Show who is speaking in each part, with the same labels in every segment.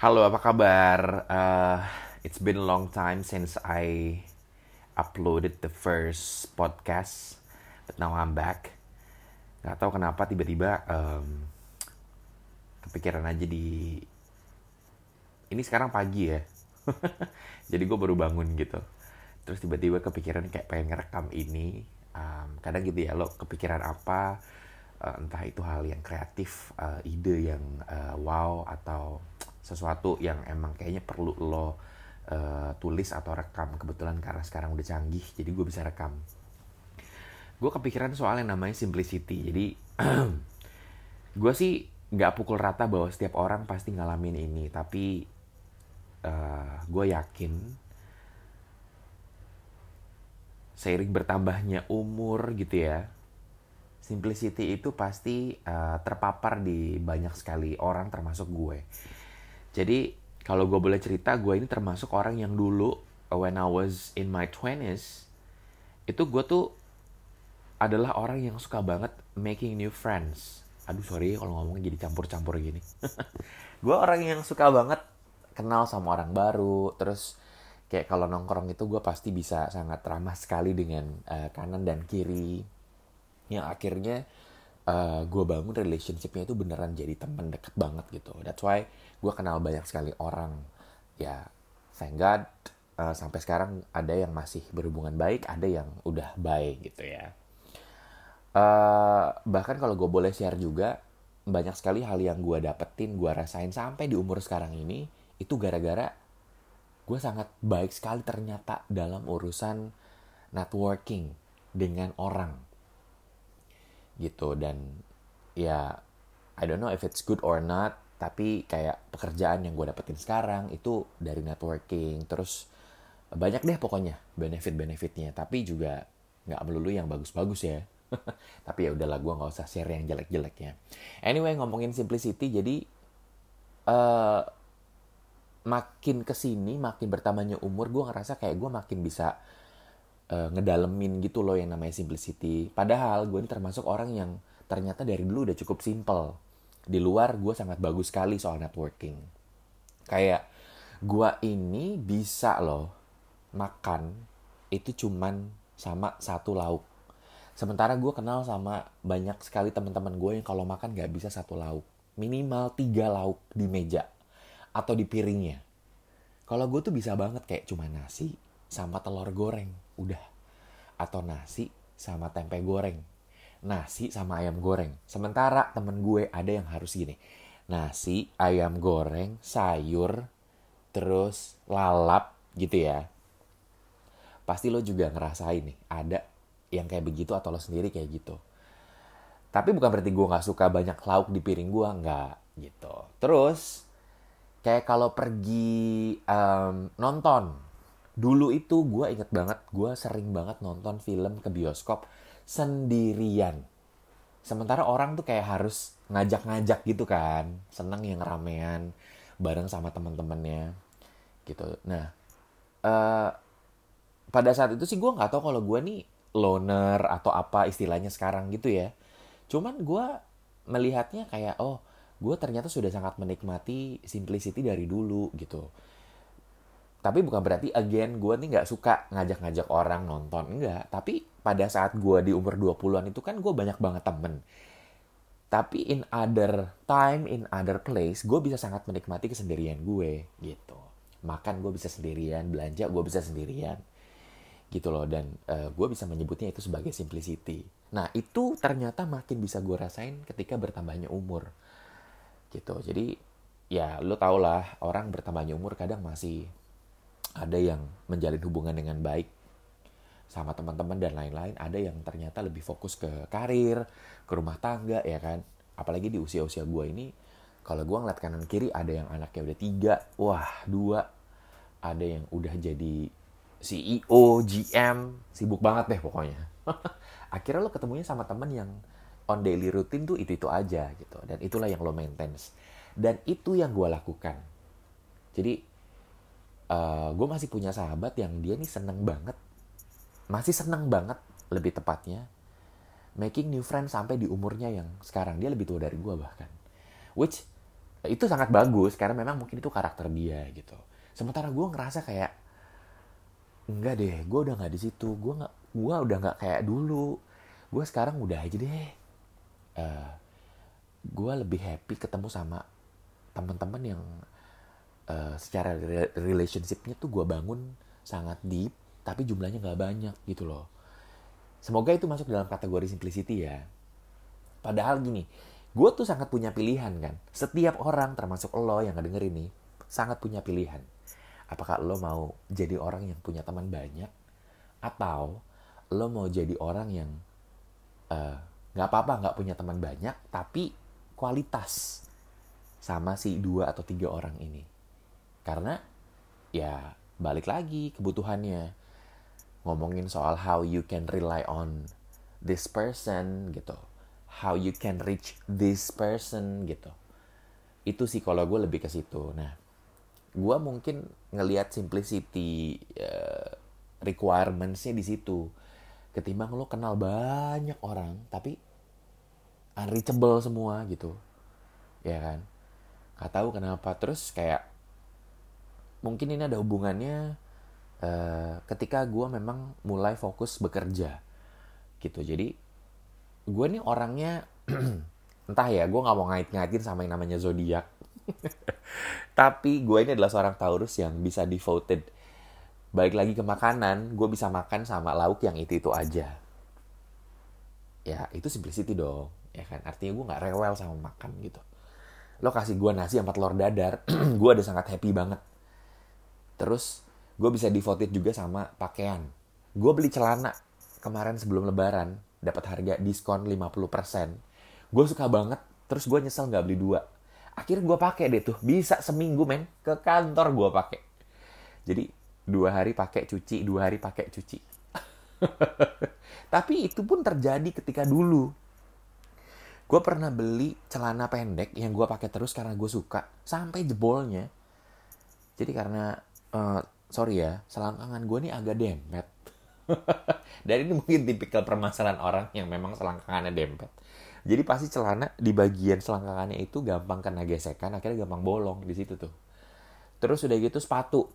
Speaker 1: Halo, apa kabar? Uh, it's been a long time since I uploaded the first podcast, but now I'm back. Gak tau kenapa tiba-tiba um, kepikiran aja di ini sekarang pagi ya, jadi gue baru bangun gitu. Terus tiba-tiba kepikiran kayak pengen ngerekam ini. Um, kadang gitu ya, lo kepikiran apa? Uh, entah itu hal yang kreatif, uh, ide yang uh, wow atau sesuatu yang emang kayaknya perlu lo uh, tulis atau rekam. Kebetulan karena sekarang udah canggih jadi gue bisa rekam. Gue kepikiran soal yang namanya simplicity. Jadi gue sih nggak pukul rata bahwa setiap orang pasti ngalamin ini. Tapi uh, gue yakin seiring bertambahnya umur gitu ya simplicity itu pasti uh, terpapar di banyak sekali orang termasuk gue jadi kalau gue boleh cerita, gue ini termasuk orang yang dulu when I was in my 20s itu gue tuh adalah orang yang suka banget making new friends. Aduh sorry kalau ngomongnya jadi campur-campur gini. gue orang yang suka banget kenal sama orang baru, terus kayak kalau nongkrong itu gue pasti bisa sangat ramah sekali dengan uh, kanan dan kiri. Yang akhirnya uh, gue bangun relationshipnya itu beneran jadi teman deket banget gitu. That's why gue kenal banyak sekali orang. Ya thank God uh, sampai sekarang ada yang masih berhubungan baik ada yang udah baik gitu ya. Uh, bahkan kalau gue boleh share juga banyak sekali hal yang gue dapetin gue rasain sampai di umur sekarang ini itu gara-gara gue sangat baik sekali ternyata dalam urusan networking dengan orang gitu. Dan ya I don't know if it's good or not tapi kayak pekerjaan yang gue dapetin sekarang itu dari networking. Terus banyak deh pokoknya benefit-benefitnya. Tapi juga nggak melulu yang bagus-bagus ya. Tapi ya udahlah gue nggak usah share yang jelek-jeleknya. Anyway ngomongin simplicity jadi uh, makin ke sini makin bertambahnya umur gue ngerasa kayak gue makin bisa uh, ngedalemin gitu loh yang namanya simplicity. Padahal gue ini termasuk orang yang ternyata dari dulu udah cukup simple. Di luar gue sangat bagus sekali soal networking. Kayak gue ini bisa loh makan itu cuman sama satu lauk. Sementara gue kenal sama banyak sekali teman-teman gue yang kalau makan gak bisa satu lauk. Minimal tiga lauk di meja atau di piringnya. Kalau gue tuh bisa banget kayak cuma nasi sama telur goreng udah atau nasi sama tempe goreng nasi sama ayam goreng. Sementara temen gue ada yang harus gini. Nasi, ayam goreng, sayur, terus lalap gitu ya. Pasti lo juga ngerasain nih, ada yang kayak begitu atau lo sendiri kayak gitu. Tapi bukan berarti gue gak suka banyak lauk di piring gue, nggak gitu. Terus, kayak kalau pergi um, nonton, dulu itu gue inget banget, gue sering banget nonton film ke bioskop sendirian. Sementara orang tuh kayak harus ngajak-ngajak gitu kan. Seneng yang ramean bareng sama teman-temannya gitu. Nah, uh, pada saat itu sih gue nggak tahu kalau gue nih loner atau apa istilahnya sekarang gitu ya. Cuman gue melihatnya kayak oh gue ternyata sudah sangat menikmati simplicity dari dulu gitu tapi bukan berarti again gue nih nggak suka ngajak-ngajak orang nonton enggak tapi pada saat gue di umur 20-an itu kan gue banyak banget temen. Tapi in other time in other place gue bisa sangat menikmati kesendirian gue gitu. Makan gue bisa sendirian belanja gue bisa sendirian gitu loh. Dan uh, eh, gue bisa menyebutnya itu sebagai simplicity. Nah itu ternyata makin bisa gue rasain ketika bertambahnya umur gitu. Jadi ya lo tau lah orang bertambahnya umur kadang masih ada yang menjalin hubungan dengan baik sama teman-teman dan lain-lain. Ada yang ternyata lebih fokus ke karir ke rumah tangga ya kan? Apalagi di usia-usia gue ini kalau gue ngeliat kanan kiri ada yang anaknya udah tiga wah dua. Ada yang udah jadi CEO GM sibuk banget deh pokoknya. Akhirnya lo ketemunya sama temen yang on daily routine tuh itu itu aja gitu. Dan itulah yang lo maintenance dan itu yang gue lakukan. Jadi uh, eh, gue masih punya sahabat yang dia nih seneng banget. Masih seneng banget lebih tepatnya making new friend sampai di umurnya yang sekarang. Dia lebih tua dari gue bahkan. Which itu sangat bagus karena memang mungkin itu karakter dia gitu. Sementara gue ngerasa kayak enggak deh gue udah nggak di situ. Gue nggak gue udah nggak kayak dulu. Gue sekarang udah aja deh. Uh, gue lebih happy ketemu sama teman-teman yang uh, secara relationshipnya tuh gue bangun sangat deep tapi jumlahnya nggak banyak gitu loh. Semoga itu masuk dalam kategori simplicity ya. Padahal gini gue tuh sangat punya pilihan kan. Setiap orang termasuk lo yang ngedenger ini sangat punya pilihan. Apakah lo mau jadi orang yang punya teman banyak atau lo mau jadi orang yang eh, nggak uh, apa-apa nggak punya teman banyak tapi kualitas sama si dua atau tiga orang ini karena ya balik lagi kebutuhannya. Ngomongin soal how you can rely on this person gitu. How you can reach this person gitu. Itu sih kalau gue lebih ke situ. Nah gue mungkin ngelihat simplicity uh, requirementsnya di situ. Ketimbang lo kenal banyak orang tapi unreachable semua gitu. Ya kan? Nggak tahu kenapa. Terus kayak mungkin ini ada hubungannya uh, ketika gue memang mulai fokus bekerja gitu jadi gue nih orangnya entah ya gue nggak mau ngait-ngaitin sama yang namanya zodiak Tapi gue ini adalah seorang Taurus yang bisa devoted. Balik lagi ke makanan, gue bisa makan sama lauk yang itu-itu aja. Ya, itu simplicity dong. Ya kan, artinya gue gak rewel sama makan gitu. Lo kasih gue nasi sama telur dadar, gue udah sangat happy banget. Terus, gue bisa devoted juga sama pakaian. Gue beli celana kemarin sebelum lebaran, dapat harga diskon 50%. Gue suka banget, terus gue nyesel gak beli dua. Akhirnya gue pakai deh tuh bisa seminggu men. Ke kantor gue pakai. Jadi dua hari pakai cuci dua hari pakai cuci. Tapi itu pun terjadi ketika dulu. Gue pernah beli celana pendek yang gue pakai terus karena gue suka sampai jebolnya. Jadi karena uh, sorry ya selangkangan gue nih agak dempet dan ini mungkin tipikal permasalahan orang yang memang selangkangannya dempet jadi pasti celana di bagian selangkangannya itu gampang kena gesekan, akhirnya gampang bolong di situ tuh. Terus udah gitu sepatu.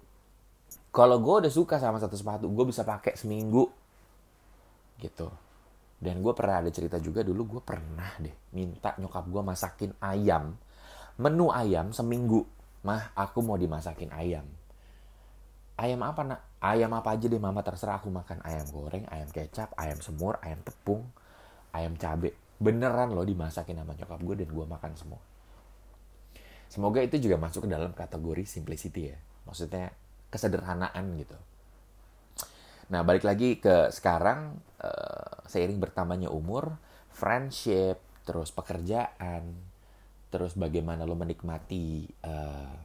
Speaker 1: Kalau gue udah suka sama satu sepatu, gue bisa pakai seminggu. Gitu. Dan gue pernah ada cerita juga dulu gue pernah deh minta nyokap gue masakin ayam. Menu ayam seminggu. Mah, aku mau dimasakin ayam. Ayam apa nak? Ayam apa aja deh mama. Terserah aku makan. Ayam goreng, ayam kecap, ayam semur, ayam tepung, ayam cabai beneran loh dimasakin sama nyokap gue dan gue makan semua. Semoga itu juga masuk ke dalam kategori simplicity ya. Maksudnya kesederhanaan gitu. Nah balik lagi ke sekarang uh, seiring bertambahnya umur friendship terus pekerjaan terus bagaimana lo menikmati uh,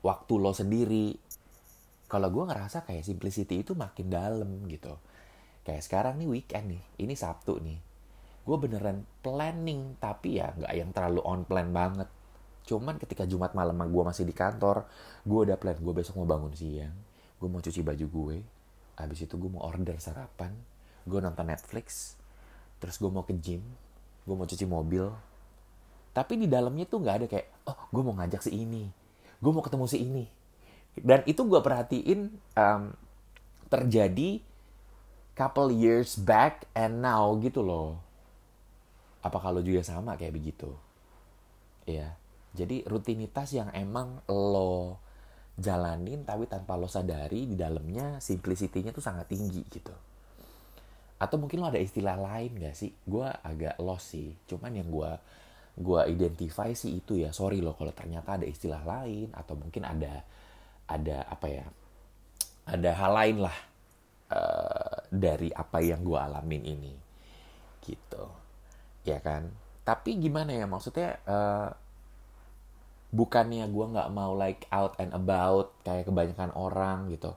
Speaker 1: waktu lo sendiri kalau gue ngerasa kayak simplicity itu makin dalam gitu. Kayak sekarang nih weekend nih ini sabtu nih. Gue beneran planning tapi ya nggak yang terlalu on plan banget. Cuman ketika Jumat malam gue masih di kantor gue udah plan gue besok mau bangun siang gue mau cuci baju gue habis itu gue mau order sarapan gue nonton Netflix terus gue mau ke gym gue mau cuci mobil. Tapi di dalamnya tuh nggak ada kayak oh gue mau ngajak si ini gue mau ketemu si ini dan itu gue perhatiin um, terjadi couple years back and now gitu loh apa kalau juga sama kayak begitu? Ya, jadi rutinitas yang emang lo jalanin tapi tanpa lo sadari di dalamnya simplicity-nya tuh sangat tinggi gitu. Atau mungkin lo ada istilah lain gak sih? Gue agak lost sih. Cuman yang gue gue identify sih itu ya. Sorry lo kalau ternyata ada istilah lain atau mungkin ada ada apa ya? Ada hal lain lah uh, dari apa yang gue alamin ini gitu. Ya kan? Tapi gimana ya maksudnya uh, bukannya gue nggak mau like out and about kayak kebanyakan orang gitu.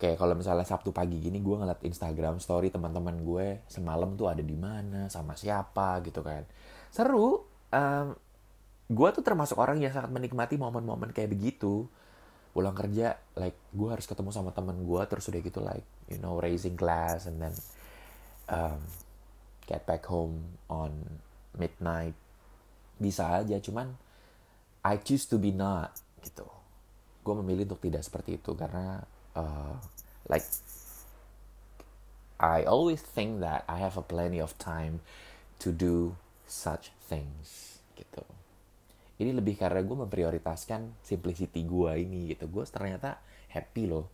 Speaker 1: Kayak kalau misalnya Sabtu pagi gini gue ngeliat Instagram story teman-teman gue semalam tuh ada di mana sama siapa gitu kan. Seru um, gue tuh termasuk orang yang sangat menikmati momen-momen kayak begitu pulang kerja like gue harus ketemu sama teman gue terus udah gitu like you know raising class and then um, get back home on midnight. Bisa aja cuman I choose to be not gitu. Gue memilih untuk tidak seperti itu karena uh, like I always think that I have a plenty of time to do such things gitu ini lebih karena gue memprioritaskan simplicity gue ini gitu. Gue ternyata happy loh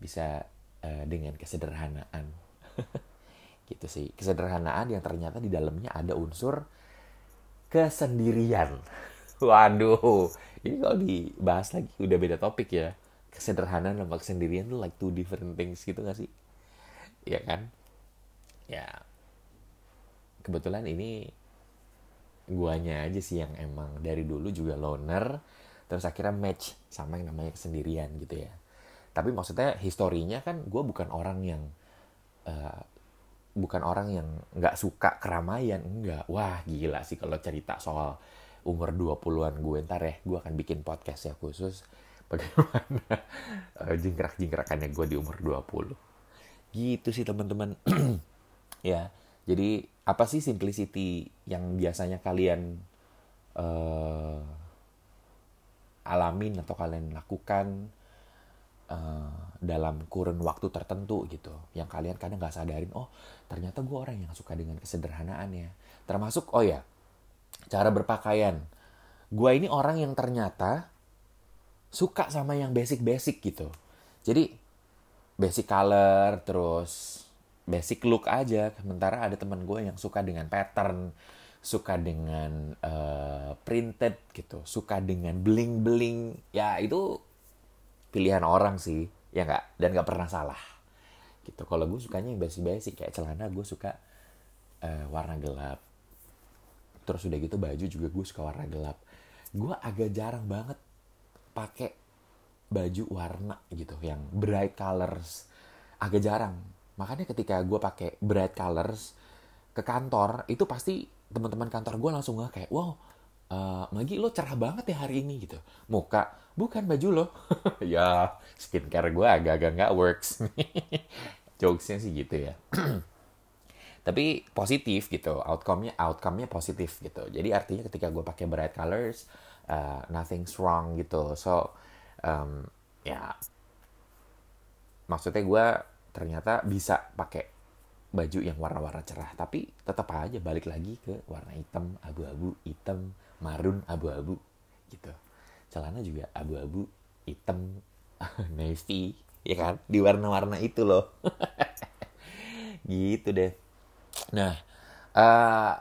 Speaker 1: bisa uh, dengan kesederhanaan. Gitu sih. Kesederhanaan yang ternyata di dalamnya ada unsur kesendirian. Waduh. Ini kalau dibahas lagi udah beda topik ya. Kesederhanaan sama kesendirian tuh like two different things gitu gak sih? Ya kan? Ya. Kebetulan ini guanya aja sih yang emang dari dulu juga loner terus akhirnya match sama yang namanya kesendirian gitu ya. Tapi maksudnya historinya kan gue bukan orang yang uh, bukan orang yang nggak suka keramaian enggak. Wah gila sih kalau cerita soal umur 20-an gue ntar ya gue akan bikin podcast ya khusus bagaimana uh, jingkrak-jingkrakannya gue di umur 20 gitu sih teman-teman. Ya jadi apa sih simplicity yang biasanya kalian uh, alamin atau kalian lakukan uh, dalam kurun waktu tertentu gitu? Yang kalian kadang nggak sadarin oh ternyata gue orang yang suka dengan kesederhanaan ya. Termasuk oh ya cara berpakaian. Gue ini orang yang ternyata suka sama yang basic-basic gitu. Jadi basic color terus basic look aja. Sementara ada teman gue yang suka dengan pattern suka dengan uh, printed gitu suka dengan bling bling ya itu pilihan orang sih ya nggak? Dan nggak pernah salah gitu. Kalau gue sukanya yang basic basic kayak celana gue suka uh, warna gelap. Terus udah gitu baju juga gue suka warna gelap. Gue agak jarang banget pakai baju warna gitu yang bright colors. Agak jarang makanya ketika gue pakai bright colors ke kantor itu pasti teman-teman kantor gue langsung nggak kayak wow uh, Magi lo cerah banget ya hari ini gitu. Muka bukan baju lo. Ya skincare gue agak-agak nggak works. Jokesnya sih gitu ya. Tapi positif gitu outcome-nya outcome-nya positif gitu. Jadi artinya ketika gue pakai bright colors uh, nothing's wrong gitu. So um, ya. Maksudnya gue ternyata bisa pakai baju yang warna-warna cerah tapi tetap aja balik lagi ke warna hitam abu-abu hitam marun abu-abu gitu. Celana juga abu-abu hitam navy ya kan? Di warna-warna itu loh. Gitu deh. Nah uh,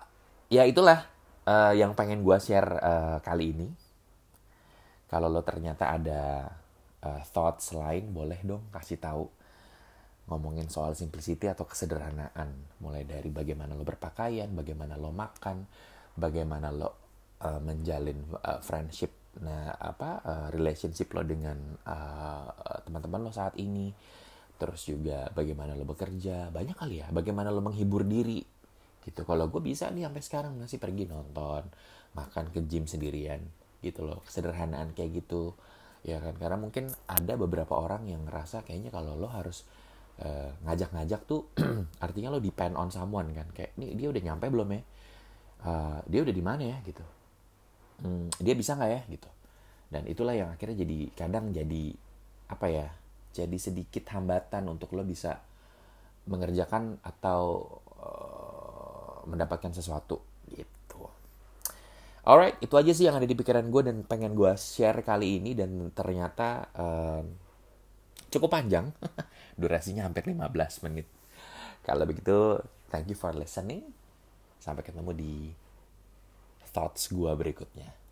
Speaker 1: ya itulah uh, yang pengen gue share uh, kali ini. Kalau lo ternyata ada uh, thoughts lain boleh dong kasih tahu ngomongin soal simplicity atau kesederhanaan. Mulai dari bagaimana lo berpakaian bagaimana lo makan bagaimana lo uh, menjalin uh, friendship nah apa uh, relationship lo dengan uh, teman-teman lo saat ini. Terus juga bagaimana lo bekerja. Banyak kali ya bagaimana lo menghibur diri. Gitu. Kalau gue bisa nih sampai sekarang masih pergi nonton makan ke gym sendirian. Gitu loh kesederhanaan kayak gitu. Ya kan karena mungkin ada beberapa orang yang ngerasa kayaknya kalau lo harus eh, ngajak-ngajak tuh artinya lo depend on someone kan. Kayak ini dia udah nyampe belum ya? Uh, dia udah di mana ya? Gitu. Hmm, dia bisa nggak ya? Gitu. Dan itulah yang akhirnya jadi kadang jadi apa ya jadi sedikit hambatan untuk lo bisa mengerjakan atau uh, mendapatkan sesuatu. Gitu. Alright itu aja sih yang ada di pikiran gue dan pengen gue share kali ini dan ternyata uh, cukup panjang. Durasinya hampir 15 menit. Kalau begitu, thank you for listening. Sampai ketemu di thoughts gua berikutnya.